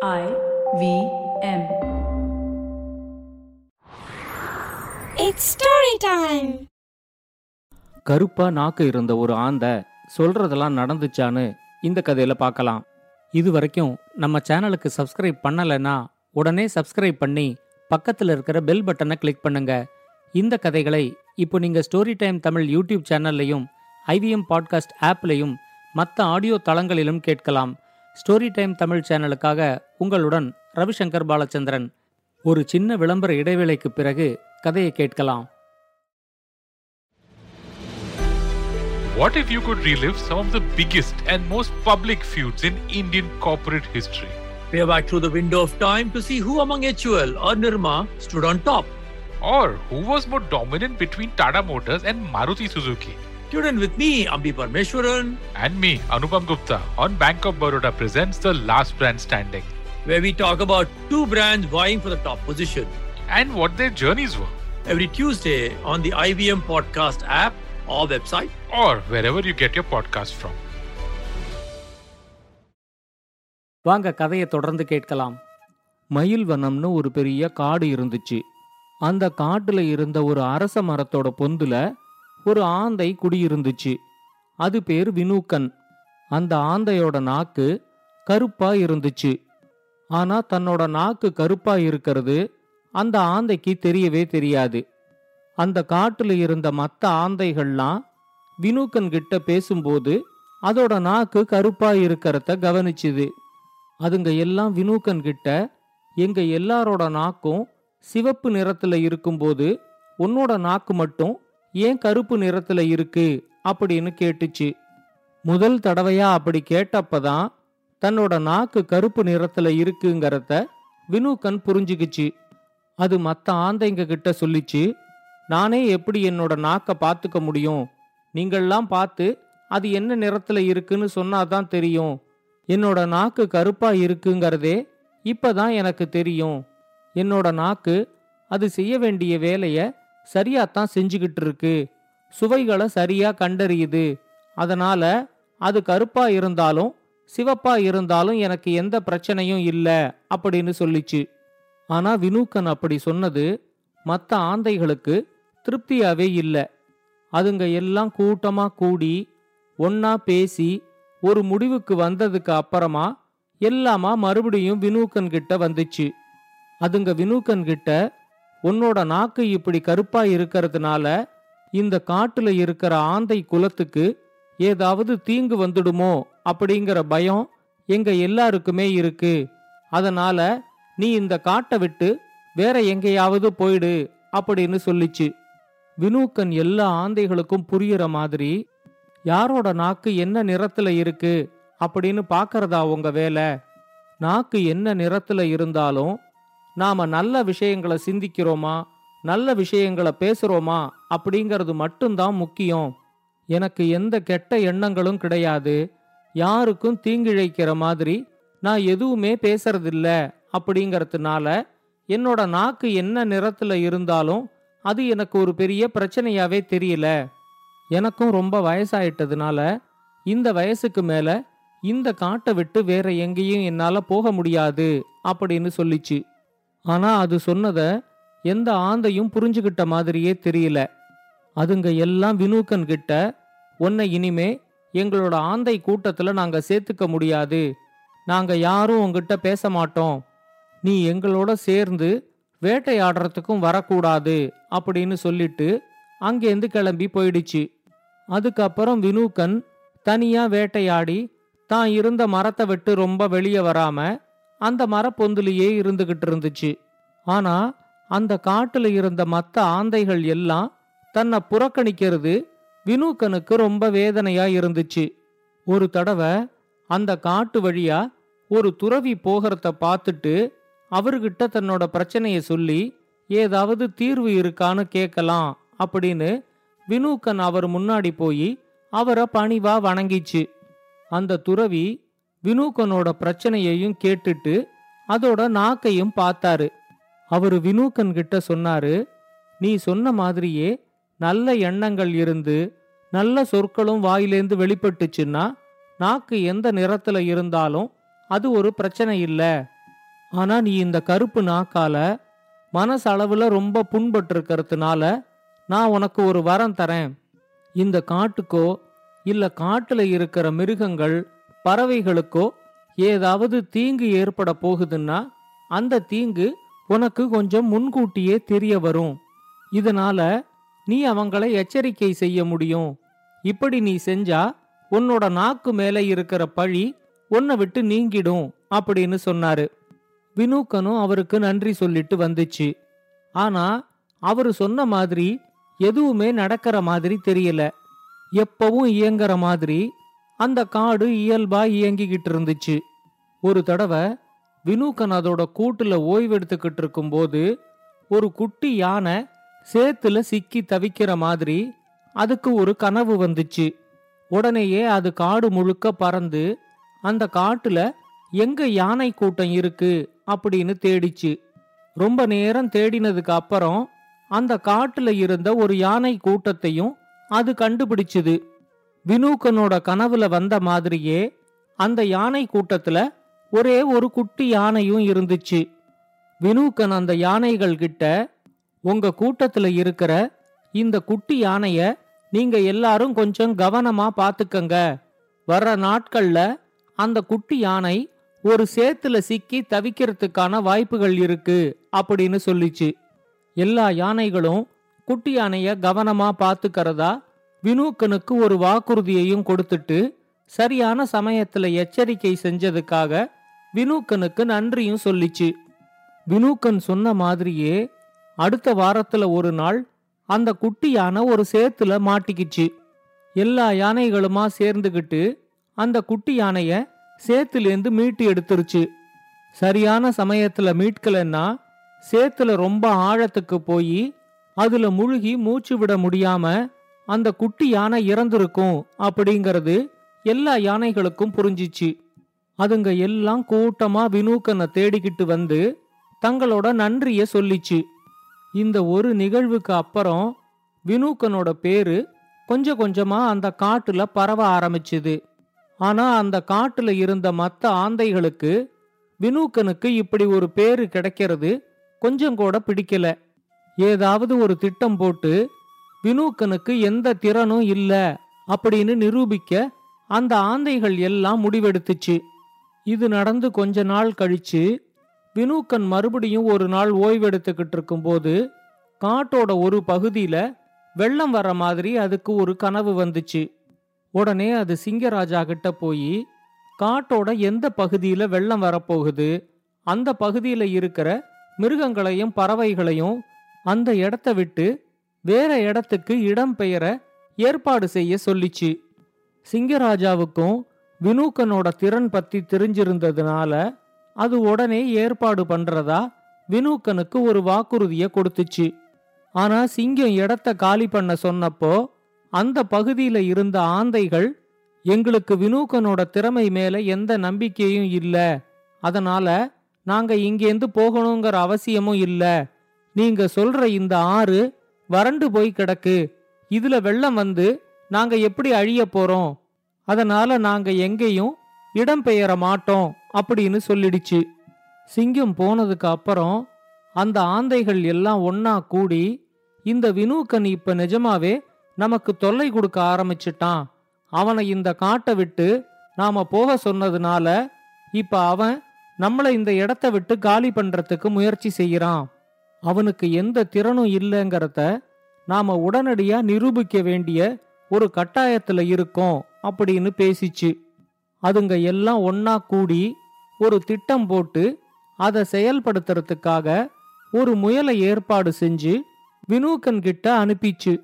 I V M. It's story time. கருப்பா நாக்கு இருந்த ஒரு ஆந்தை சொல்றதெல்லாம் நடந்துச்சான்னு இந்த கதையில பார்க்கலாம் இது வரைக்கும் நம்ம சேனலுக்கு சப்ஸ்கிரைப் பண்ணலைன்னா உடனே சப்ஸ்கிரைப் பண்ணி பக்கத்தில் இருக்கிற பெல் பட்டனை கிளிக் பண்ணுங்க இந்த கதைகளை இப்போ நீங்க ஸ்டோரி டைம் தமிழ் யூடியூப் சேனல்லையும் ஐவிஎம் பாட்காஸ்ட் ஆப்லையும் மற்ற ஆடியோ தளங்களிலும் கேட்கலாம் ஸ்டோரி டைம் தமிழ் சேனலுக்காக உங்களுடன் ரவிசங்கர் பாலச்சந்திரன் ஒரு சின்ன விளம்பர இடைவேளைக்கு பிறகு கதையை கேட்கலாம் What if you could relive some of the biggest and most public feuds in Indian corporate history? Peer back through the window of time to see who among HUL or Nirma stood on top. Or who was more dominant between Tata Motors and Maruti Suzuki? Tune in with me, Ambi Parmeshwaran, And me, Anupam Gupta, on Bank of Baroda presents The Last Brand Standing where we talk about two brands vying for the top position. and what their journeys were, Every Tuesday on the IVM Podcast app or website. or wherever you get your podcast from. வாங்க கதையை தொடர்ந்து கேட்கலாம் மயில் வனம்னு ஒரு பெரிய காடு இருந்துச்சு அந்த காட்டுல இருந்த ஒரு அரச மரத்தோட பொந்துல ஒரு ஆந்தை குடியிருந்துச்சு. அது பேர் வினூக்கன். அந்த ஆந்தையோட நாக்கு கருப்பா இருந்துச்சு. ஆனா தன்னோட நாக்கு கருப்பா இருக்கிறது அந்த ஆந்தைக்கு தெரியவே தெரியாது. அந்த காட்டுல இருந்த மத்த ஆந்தைகள்லாம் வினூக்கன் கிட்ட பேசும்போது அதோட நாக்கு கருப்பா இருக்கிறத கவனிச்சுது. அதுங்க எல்லாம் வினூக்கன் கிட்ட எங்க எல்லாரோட நாக்கும் சிவப்பு நிறத்துல இருக்கும்போது உன்னோட நாக்கு மட்டும் ஏன் கருப்பு நிறத்துல இருக்கு? அப்படின்னு கேட்டுச்சு. முதல் தடவையா அப்படி கேட்டப்பதான் தன்னோட நாக்கு கருப்பு நிறத்துல இருக்குங்கிறத வினுக்கன் புரிஞ்சுக்கிச்சு. அது மத்த ஆந்தைங்க கிட்ட சொல்லிச்சு நானே எப்படி என்னோட நாக்க பார்த்துக்க முடியும்? நீங்கள்லாம் பார்த்து அது என்ன நிறத்துல இருக்குன்னு சொன்னாதான் தெரியும். என்னோட நாக்கு கருப்பா இருக்குங்கிறதே இப்பதான் எனக்கு தெரியும். என்னோட நாக்கு அது செய்ய வேண்டிய வேலைய சரியாத்தான் செஞ்சுக்கிட்டு இருக்கு சுவைகளை சரியா கண்டறியுது. அதனால அது கருப்பா இருந்தாலும் சிவப்பா இருந்தாலும் எனக்கு எந்த பிரச்சனையும் இல்ல அப்படின்னு சொல்லிச்சு. ஆனா வினூக்கன் அப்படி சொன்னது மற்ற ஆந்தைகளுக்கு திருப்தியாவே இல்ல. அதுங்க எல்லாம் கூட்டமா கூடி ஒன்னா பேசி ஒரு முடிவுக்கு வந்ததுக்கு அப்புறமா எல்லாமா மறுபடியும் வினூக்கன் கிட்ட வந்துச்சு. அதுங்க வினூக்கன் கிட்ட உன்னோட நாக்கு இப்படி கருப்பா இருக்கிறதுனால இந்த காட்டுல இருக்கிற ஆந்தை குலத்துக்கு ஏதாவது தீங்கு வந்துடுமோ அப்படிங்கிற பயம் எங்க எல்லாருக்குமே இருக்கு. அதனால நீ இந்த காட்டை விட்டு வேற எங்கேயாவது போயிடு அப்படின்னு சொல்லிச்சு. வினூக்கன் எல்லா ஆந்தைகளுக்கும் புரியற மாதிரி யாரோட நாக்கு என்ன நிறத்துல இருக்கு? அப்படின்னு பார்க்கறதா உங்க வேலை. நாக்கு என்ன நிறத்துல இருந்தாலும் நாம நல்ல விஷயங்களை சிந்திக்கிறோமா? நல்ல விஷயங்களை பேசுறோமா? அப்படிங்கிறது மட்டும்தான் முக்கியம். எனக்கு எந்த கெட்ட எண்ணங்களும் கிடையாது. யாருக்கும் தீங்கிழைக்கிற மாதிரி நான் எதுவுமே பேசுறதில்ல அப்படிங்கிறதுனால என்னோட நாக்கு என்ன நிறத்துல இருந்தாலும் அது எனக்கு ஒரு பெரிய பிரச்சனையாவே தெரியல. எனக்கும் ரொம்ப வயசாயிட்டதுனால இந்த வயசுக்கு மேல இந்த காட்டை விட்டு வேற எங்கேயும் என்னால போக முடியாது அப்படின்னு சொல்லிச்சு. ஆனா அது சொன்னத எந்த ஆந்தையும் புரிஞ்சுகிட்ட மாதிரியே தெரியல. அதுங்க எல்லாம் வினூக்கன் கிட்ட உன்னை இனிமே எங்களோட ஆந்தை கூட்டத்துல நாங்க சேர்த்துக்க முடியாது. நாங்க யாரும் உங்ககிட்ட பேச மாட்டோம். நீ எங்களோட சேர்ந்து வேட்டையாடுறதுக்கும் வரக்கூடாது அப்படின்னு சொல்லிட்டு அங்கேருந்து கிளம்பி போயிடுச்சு. அதுக்கப்புறம் வினூக்கன் தனியா வேட்டையாடி தான் இருந்த மரத்தை விட்டு ரொம்ப வெளியே வராம அந்த மரப்பொந்துலேயே இருந்துகிட்டு இருந்துச்சு ஆனா அந்த காட்டுல இருந்த மத்த ஆந்தைகள் எல்லாம் தன்னை புறக்கணிக்கிறது வினூக்கனுக்கு ரொம்ப வேதனையா இருந்துச்சு. ஒரு தடவை அந்த காட்டு வழியா ஒரு துறவி போகிறத பார்த்துட்டு அவர்கிட்ட தன்னோட பிரச்சனையை சொல்லி ஏதாவது தீர்வு இருக்கான்னு கேட்கலாம் அப்படின்னு வினூக்கன் அவர் முன்னாடி போய் அவரை பணிவா வணங்கிச்சு. அந்த துறவி வினூக்கனோட பிரச்சனையையும் கேட்டுட்டு அதோட நாக்கையும் பார்த்தாரு. அவரு வினூக்கன் கிட்ட சொன்னாரு நீ சொன்ன மாதிரியே நல்ல எண்ணங்கள் இருந்து நல்ல சொற்களும் வாயிலேந்து வெளிப்பட்டுச்சுன்னா நாக்கு எந்த நிறத்துல இருந்தாலும் அது ஒரு பிரச்சனை இல்ல. ஆனா நீ இந்த கருப்பு நாக்கால மனசளவுல ரொம்ப புண்பட்டிருக்கிறதுனால நான் உனக்கு ஒரு வரம் தரேன். இந்த காட்டுக்கோ இல்ல காட்டுல இருக்கிற மிருகங்கள் பறவைகளுக்கோ ஏதாவது தீங்கு ஏற்பட போகுதுன்னா அந்த தீங்கு உனக்கு கொஞ்சம் முன்கூட்டியே தெரிய வரும். இதனால நீ அவங்களை எச்சரிக்கை செய்ய முடியும். இப்படி நீ செஞ்சா உன்னோட நாக்கு மேல இருக்கிற பழி உன்னை விட்டு நீங்கிடும் அப்படின்னு சொன்னாரு. வினூக்கனும் அவருக்கு நன்றி சொல்லிட்டு வந்துச்சு. ஆனா அவரு சொன்ன மாதிரி எதுவுமே நடக்கிற மாதிரி தெரியல. எப்பவும் இயங்குற மாதிரி அந்த காடு இயல்பா இயங்கிக்கிட்டு இருந்துச்சு ஒரு தடவை வினூக்கன் அதோட கூட்டுல ஓய்வெடுத்துக்கிட்டு இருக்கும்போது ஒரு குட்டி யானை சேத்துல சிக்கி தவிக்கிற மாதிரி அதுக்கு ஒரு கனவு வந்துச்சு. உடனேயே அது காடு முழுக்க பறந்து அந்த காட்டுல எங்க யானை கூட்டம் இருக்கு? அப்படின்னு தேடிச்சு. ரொம்ப நேரம் தேடினதுக்கு அப்புறம் அந்த காட்டுல இருந்த ஒரு யானை கூட்டத்தையும் அது கண்டுபிடிச்சது. வினூக்கனோட கனவுல வந்த மாதிரியே அந்த யானை கூட்டத்துல ஒரே ஒரு குட்டி யானையும் இருந்துச்சு. வினூக்கன் அந்த யானைகள் கிட்ட உங்க கூட்டத்துல இருக்கிற இந்த குட்டி யானைய நீங்க எல்லாரும் கொஞ்சம் கவனமா பாத்துக்கங்க. வர்ற நாட்கள்ல அந்த குட்டி யானை ஒரு சேத்துல சிக்கி தவிக்கிறதுக்கான வாய்ப்புகள் இருக்கு அப்படின்னு சொல்லிச்சு. எல்லா யானைகளும் குட்டி யானைய கவனமா பாத்துக்கிறதா வினூக்கனுக்கு ஒரு வாக்குறுதியையும் கொடுத்துட்டு சரியான சமயத்துல எச்சரிக்கை செஞ்சதுக்காக வினூக்கனுக்கு நன்றியும் சொல்லிச்சு. வினூக்கன் சொன்ன மாதிரியே அடுத்த வாரத்துல ஒரு நாள் அந்த குட்டி யானை ஒரு சேத்துல மாட்டிக்கிச்சு. எல்லா யானைகளுமா சேர்ந்துகிட்டு அந்த குட்டி யானைய சேத்துலேருந்து மீட்டு எடுத்துருச்சு. சரியான சமயத்துல மீட்கலன்னா சேத்துல ரொம்ப ஆழத்துக்கு போய் அதுல முழுகி மூச்சு விட முடியாம அந்த குட்டி யானை இறந்திருக்கும் அப்படிங்கிறது எல்லா யானைகளுக்கும் புரிஞ்சிச்சு. அதுங்க எல்லாம் கூட்டமா வினூக்கனை தேடிக்கிட்டு வந்து தங்களோட நன்றிய சொல்லிச்சு. இந்த ஒரு நிகழ்வுக்கு அப்புறம் வினூக்கனோட பேரு கொஞ்சம் கொஞ்சமா அந்த காட்டுல பரவ ஆரம்பிச்சுது. ஆனா அந்த காட்டுல இருந்த மத்த ஆந்தைகளுக்கு வினூக்கனுக்கு இப்படி ஒரு பேரு கிடைக்கிறது கொஞ்சம் கூட பிடிக்கல. ஏதாவது ஒரு திட்டம் போட்டு வினூக்கனுக்கு எந்த திறனும் இல்ல அப்படின்னு நிரூபிக்க அந்த ஆந்தைகள் எல்லாம் முடிவெடுத்துச்சு. இது நடந்து கொஞ்ச நாள் கழிச்சு வினூக்கன் மறுபடியும் ஒரு நாள் ஓய்வெடுத்துக்கிட்டு இருக்கும்போது காட்டோட ஒரு பகுதியில வெள்ளம் வர மாதிரி அதுக்கு ஒரு கனவு வந்துச்சு. உடனே அது சிங்கராஜா கிட்ட போய் காட்டோட எந்த பகுதியில வெள்ளம் வரப்போகுது அந்த பகுதியில இருக்கிற மிருகங்களையும் பறவைகளையும் அந்த இடத்த விட்டு வேற இடத்துக்கு இடம் பெயர ஏற்பாடு செய்ய சொல்லிச்சு. சிங்கராஜாவுக்கும் வினூக்கனோட திறன் பத்தி தெரிஞ்சிருந்ததுனால அது உடனே ஏற்பாடு பண்றதா வினூக்கனுக்கு ஒரு வாக்குறுதிய கொடுத்துச்சு. ஆனா சிங்கம் இடத்த காலி பண்ண சொன்னப்போ அந்த பகுதியில இருந்த ஆந்தைகள் எங்களுக்கு வினூக்கனோட திறமை மேல எந்த நம்பிக்கையும் இல்ல. அதனால நாங்க இங்கேருந்து போகணுங்கிற அவசியமும் இல்ல. நீங்க சொல்ற இந்த ஆறு வறண்டு போய் கிடக்கு. இதுல வெள்ளம் வந்து நாங்க எப்படி அழிய போறோம்? அதனால நாங்க எங்கேயும் இடம் பெயர மாட்டோம் அப்படின்னு சொல்லிடுச்சு. சிங்கம் போனதுக்கு அப்புறம் அந்த ஆந்தைகள் எல்லாம் ஒன்னா கூடி இந்த வினூக்கன் இப்ப நிஜமாவே நமக்கு தொல்லை கொடுக்க ஆரம்பிச்சிட்டான். அவனை இந்த காட்டை விட்டு நாம போக சொன்னதுனால இப்ப அவன் நம்மளை இந்த இடத்த விட்டு காலி பண்றதுக்கு முயற்சி செய்யறான் அவனுக்கு எந்த திறனும் இல்லைங்கிறத நாம உடனடியா நிரூபிக்க வேண்டிய ஒரு கட்டாயத்துல இருக்கோம் அப்படின்னு பேசிச்சு. அதுங்க எல்லாம் ஒன்னா கூடி ஒரு திட்டம் போட்டு அதை செயல்படுத்துறதுக்காக ஒரு முயலை ஏற்பாடு செஞ்சு வினூக்கன் கிட்ட அனுப்பிச்சு.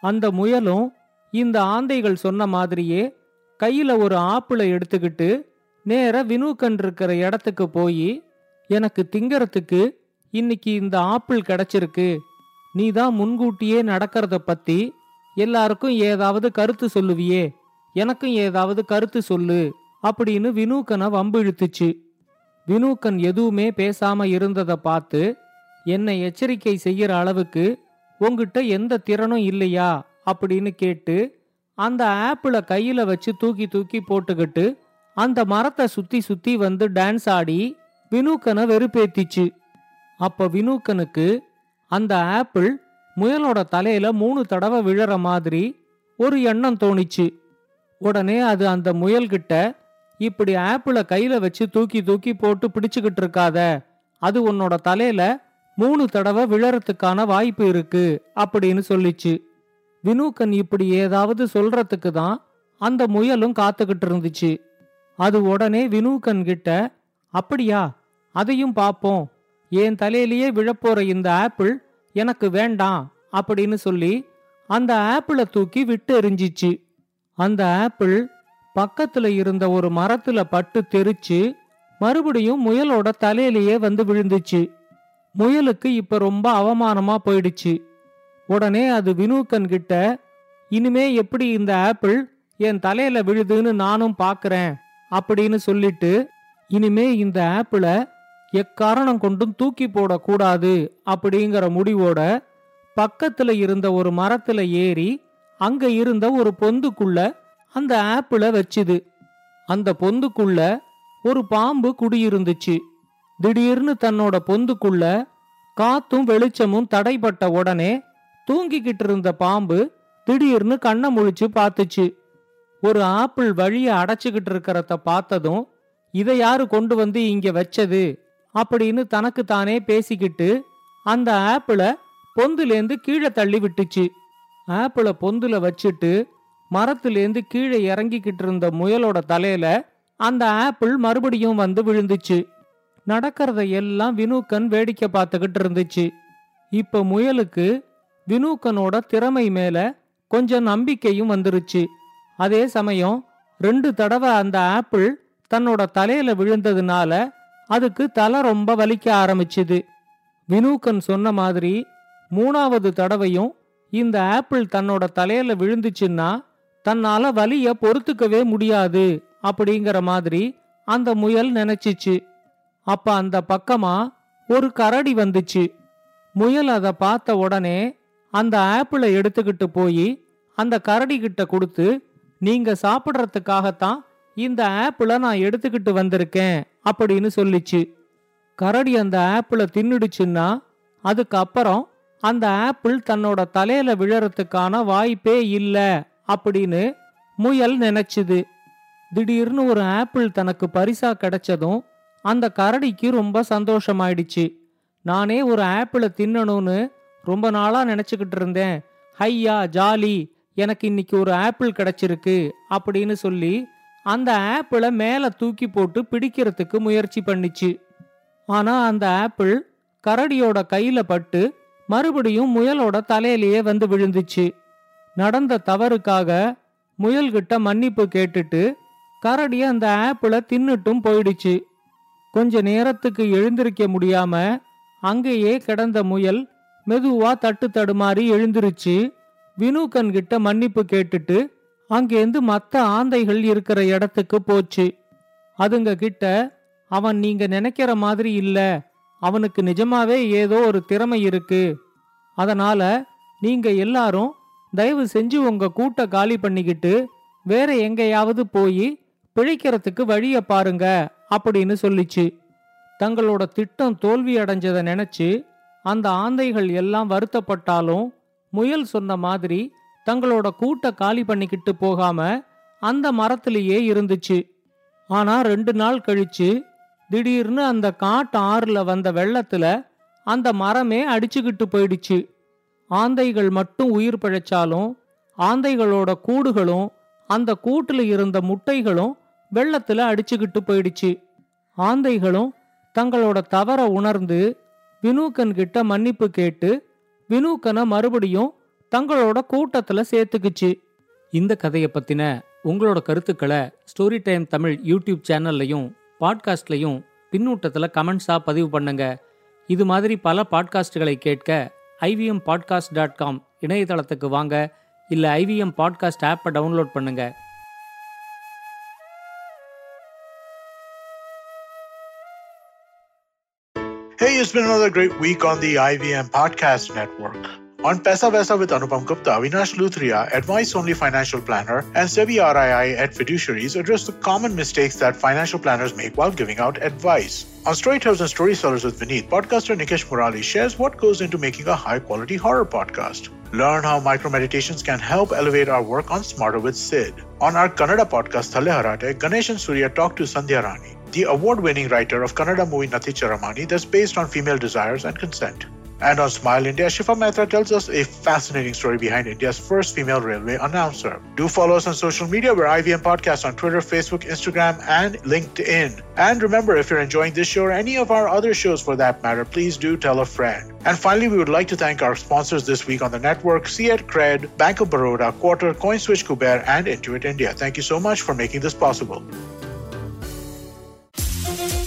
அந்த முயலும் இந்த ஆந்தைகள் சொன்ன மாதிரியே கையில ஒரு ஆப்பிளை எடுத்துக்கிட்டு நேர வினூக்கன் இருக்கிற இடத்துக்கு போய் எனக்கு திங்கறதுக்கு இன்னைக்கு இந்த ஆப்பிள் கிடைச்சிருக்கு. நீ தான் முன்கூட்டியே நடக்கிறத பத்தி எல்லாருக்கும் ஏதாவது கருத்து சொல்லுவியே. எனக்கும் ஏதாவது கருத்து சொல்லு அப்படின்னு வினூக்கனை வம்பு இழுத்துச்சு வினூக்கன் எதுவுமே பேசாம இருந்ததை பார்த்து என்னை எச்சரிக்கை செய்யற அளவுக்கு உங்ககிட்ட எந்த திறனும் இல்லையா? அப்படின்னு கேட்டு அந்த ஆப்பிளை கையில வச்சு தூக்கி தூக்கி போட்டுக்கிட்டு அந்த மரத்தை சுத்தி சுத்தி வந்து டான்ஸ் ஆடி வினூக்கனை வெறுப்பேத்திச்சு. அப்ப வினூக்கனுக்கு அந்த ஆப்பிள் முயலோட தலையில மூணு தடவை விழற மாதிரி ஒரு எண்ணம் தோணிச்சு. உடனே அது அந்த முயல்கிட்ட இப்படி ஆப்பிளை கையில வச்சு தூக்கி தூக்கி போட்டு பிடிச்சுக்கிட்டு இருக்காத. அது உன்னோட தலையில மூணு தடவை விழறதுக்கான வாய்ப்பு இருக்கு அப்படின்னு சொல்லிச்சு. வினூக்கன் இப்படி ஏதாவது சொல்றதுக்கு தான் அந்த முயலும் காத்துக்கிட்டு இருந்துச்சு. அது உடனே வினூக்கன் கிட்ட அப்படியா அதையும் பார்ப்போம் என் தலையிலேயே விழப்போற இந்த ஆப்பிள் எனக்கு வேண்டாம் அப்படின்னு சொல்லி அந்த ஆப்பிளை தூக்கி விட்டு எறிஞ்சிச்சு அந்த ஆப்பிள் பக்கத்துல இருந்த ஒரு மரத்துல பட்டு தெரிச்சு மறுபடியும் முயலோட தலையிலேயே வந்து விழுந்துச்சு. முயலுக்கு இப்ப ரொம்ப அவமானமா போயிடுச்சு. உடனே அது வினூக்கன் கிட்ட இனிமே எப்படி இந்த ஆப்பிள் என் தலையில விழுதுன்னு நானும் பாக்குறேன் அப்படின்னு சொல்லிட்டு இனிமே இந்த ஆப்பிளை எக்காரணம் கொண்டும் தூக்கி போடக்கூடாது அப்படிங்கிற முடிவோட பக்கத்துல இருந்த ஒரு மரத்துல ஏறி அங்க இருந்த ஒரு பொந்துக்குள்ள அந்த ஆப்பிளை வச்சுது. அந்த பொந்துக்குள்ள ஒரு பாம்பு குடியிருந்துச்சு. திடீர்னு தன்னோட பொந்துக்குள்ள காத்தும் வெளிச்சமும் தடைப்பட்ட உடனே தூங்கிக்கிட்டு இருந்த பாம்பு திடீர்னு கண்ணை முழிச்சு பார்த்துச்சு. ஒரு ஆப்பிள் வழியை அடைச்சுக்கிட்டு இருக்கிறத பார்த்ததும் இதை யாரு கொண்டு வந்து இங்க வச்சது? அப்படின்னு தனக்கு தானே பேசிக்கிட்டு அந்த ஆப்பிளை பொந்துலேந்து கீழே தள்ளி விட்டுச்சு. ஆப்பிளை பொந்துல வச்சுட்டு மரத்திலேந்து கீழே இறங்கிக்கிட்டு இருந்த முயலோட தலையில அந்த ஆப்பிள் மறுபடியும் வந்து விழுந்துச்சு. நடக்கிறத எல்லாம் வினூக்கன் வேடிக்கை பார்த்துக்கிட்டு இருந்துச்சு. இப்ப முயலுக்கு வினூக்கனோட திறமை மேல கொஞ்சம் நம்பிக்கையும் வந்துருச்சு. அதே சமயம் ரெண்டு தடவை அந்த ஆப்பிள் தன்னோட தலையில விழுந்ததுனால அதுக்கு தலை ரொம்ப வலிக்க ஆரம்பிச்சுது. வினூக்கன் சொன்ன மாதிரி மூணாவது தடவையும் இந்த ஆப்பிள் தன்னோட தலையில விழுந்துச்சுன்னா தன்னால வலிய பொறுத்துக்கவே முடியாது அப்படிங்கிற மாதிரி அந்த முயல் நினைச்சிச்சு. அப்ப அந்த பக்கமா ஒரு கரடி வந்துச்சு. முயல் அதை பார்த்த உடனே அந்த ஆப்பிளை எடுத்துக்கிட்டு போய் அந்த கரடி கிட்ட கொடுத்து நீங்க சாப்பிட்றதுக்காகத்தான் இந்த ஆப்பிளை நான் எடுத்துக்கிட்டு வந்திருக்கேன். அப்படின்னு சொல்லிச்சு. கரடி அந்த ஆப்பிளை தின்னுடுச்சுன்னா அதுக்கப்புறம் அந்த ஆப்பிள் தன்னோட தலையில விழறதுக்கான வாய்ப்பே இல்ல அப்படின்னு முயல் நினைச்சுது. திடீர்னு ஒரு ஆப்பிள் தனக்கு பரிசா கிடைச்சதும் அந்த கரடிக்கு ரொம்ப சந்தோஷமாயிடுச்சு. நானே ஒரு ஆப்பிளை தின்னணும்னு ரொம்ப நாளா நினைச்சுக்கிட்டு இருந்தேன். ஹையா ஜாலி எனக்கு இன்னைக்கு ஒரு ஆப்பிள் கிடைச்சிருக்கு அப்படின்னு சொல்லி அந்த ஆப்பிளை மேலே தூக்கி போட்டு பிடிக்கிறதுக்கு முயற்சி பண்ணிச்சு. ஆனா அந்த ஆப்பிள் கரடியோட கையில பட்டு மறுபடியும் முயலோட தலையிலேயே வந்து விழுந்துச்சு. நடந்த தவறுக்காக முயல்கிட்ட மன்னிப்பு கேட்டுட்டு கரடி அந்த ஆப்பிளை தின்னுட்டும் போயிடுச்சு. கொஞ்ச நேரத்துக்கு எழுந்திருக்க முடியாம அங்கேயே கிடந்த முயல் மெதுவா தட்டு தடுமாறி எழுந்திருச்சு. வினூக்கன் கிட்ட மன்னிப்பு கேட்டுட்டு அங்கேருந்து மத்த ஆந்தைகள் இருக்கிற இடத்துக்கு போச்சு. அதுங்க கிட்ட அவன் நீங்க நினைக்கிற மாதிரி இல்ல. அவனுக்கு நிஜமாவே ஏதோ ஒரு திறமை இருக்கு. அதனால நீங்க எல்லாரும் தயவு செஞ்சு உங்க கூட்ட காலி பண்ணிக்கிட்டு வேற எங்கேயாவது போய் பிழைக்கிறதுக்கு வழிய பாருங்க அப்படின்னு சொல்லிச்சு. தங்களோட திட்டம் தோல்வி அடைஞ்சதை நினைச்சு அந்த ஆந்தைகள் எல்லாம் வருத்தப்பட்டாலும் முயல் சொன்ன மாதிரி தங்களோட கூட்ட காலி பண்ணிக்கிட்டு போகாம அந்த மரத்திலேயே இருந்துச்சு. ஆனா ரெண்டு நாள் கழிச்சு திடீர்னு அந்த காட்டு ஆறுல வந்த வெள்ளத்துல அந்த மரமே அடிச்சுக்கிட்டு போயிடுச்சு. ஆந்தைகள் மட்டும் உயிர் பிழைச்சாலும் ஆந்தைகளோட கூடுகளும் அந்த கூட்டுல இருந்த முட்டைகளும் வெள்ளத்துல அடிச்சுக்கிட்டு போயிடுச்சு. ஆந்தைகளும் தங்களோட தவற உணர்ந்து வினூக்கன் கிட்ட மன்னிப்பு கேட்டு வினூக்கனை மறுபடியும் தங்களோட கூட்டத்துல சேர்த்துக்குச்சு. இந்த கதையை பத்தின உங்களோட கருத்துக்களை ஸ்டோரி டைம் தமிழ் யூடியூப் சேனல்லையும் பாட்காஸ்ட்லையும் பின்னூட்டத்தில் கமெண்ட்ஸா பதிவு பண்ணுங்க. இது மாதிரி பல பாட்காஸ்டுகளை கேட்க ஐவிஎம் பாட்காஸ்ட் டாட் காம் இணையதளத்துக்கு வாங்க. இல்ல ஐவிஎம் பாட்காஸ்ட் ஆப்பை டவுன்லோட் பண்ணுங்க. Hey, it's been another great week on the IVM Podcast Network. On Pesa Vesa with Anupam Gupta, Avinash Luthria, advice only financial planner, and Sebi RII at fiduciaries address the common mistakes that financial planners make while giving out advice. On Storytellers and Storysellers with Vineet, podcaster Nikesh Murali shares what goes into making a high quality horror podcast. Learn how micro meditations can help elevate our work on Smarter with Sid. On our Kannada podcast, Thale Harate, Ganesh and Surya talk to Sandhya Rani, the award winning writer of Kannada movie Nati Charamani that's based on female desires and consent. And on Smile India, Shifa Mehta tells us a fascinating story behind India's first female railway announcer. Do follow us on social media. We're IVM Podcast on Twitter, Facebook, Instagram, and LinkedIn. And remember, if you're enjoying this show or any of our other shows for that matter, please do tell a friend. And finally, we would like to thank our sponsors this week on the network, Fiat Cred, Bank of Baroda, Quarter, CoinSwitch Kuber, and Intuit India. Thank you so much for making this possible.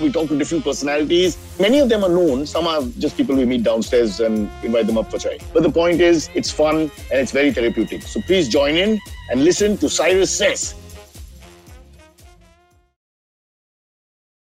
We talk to different personalities. Many of them are known. Some are just people we meet downstairs and invite them up for chai. But the point is, it's fun and it's very therapeutic. So please join in and listen to Cyrus Says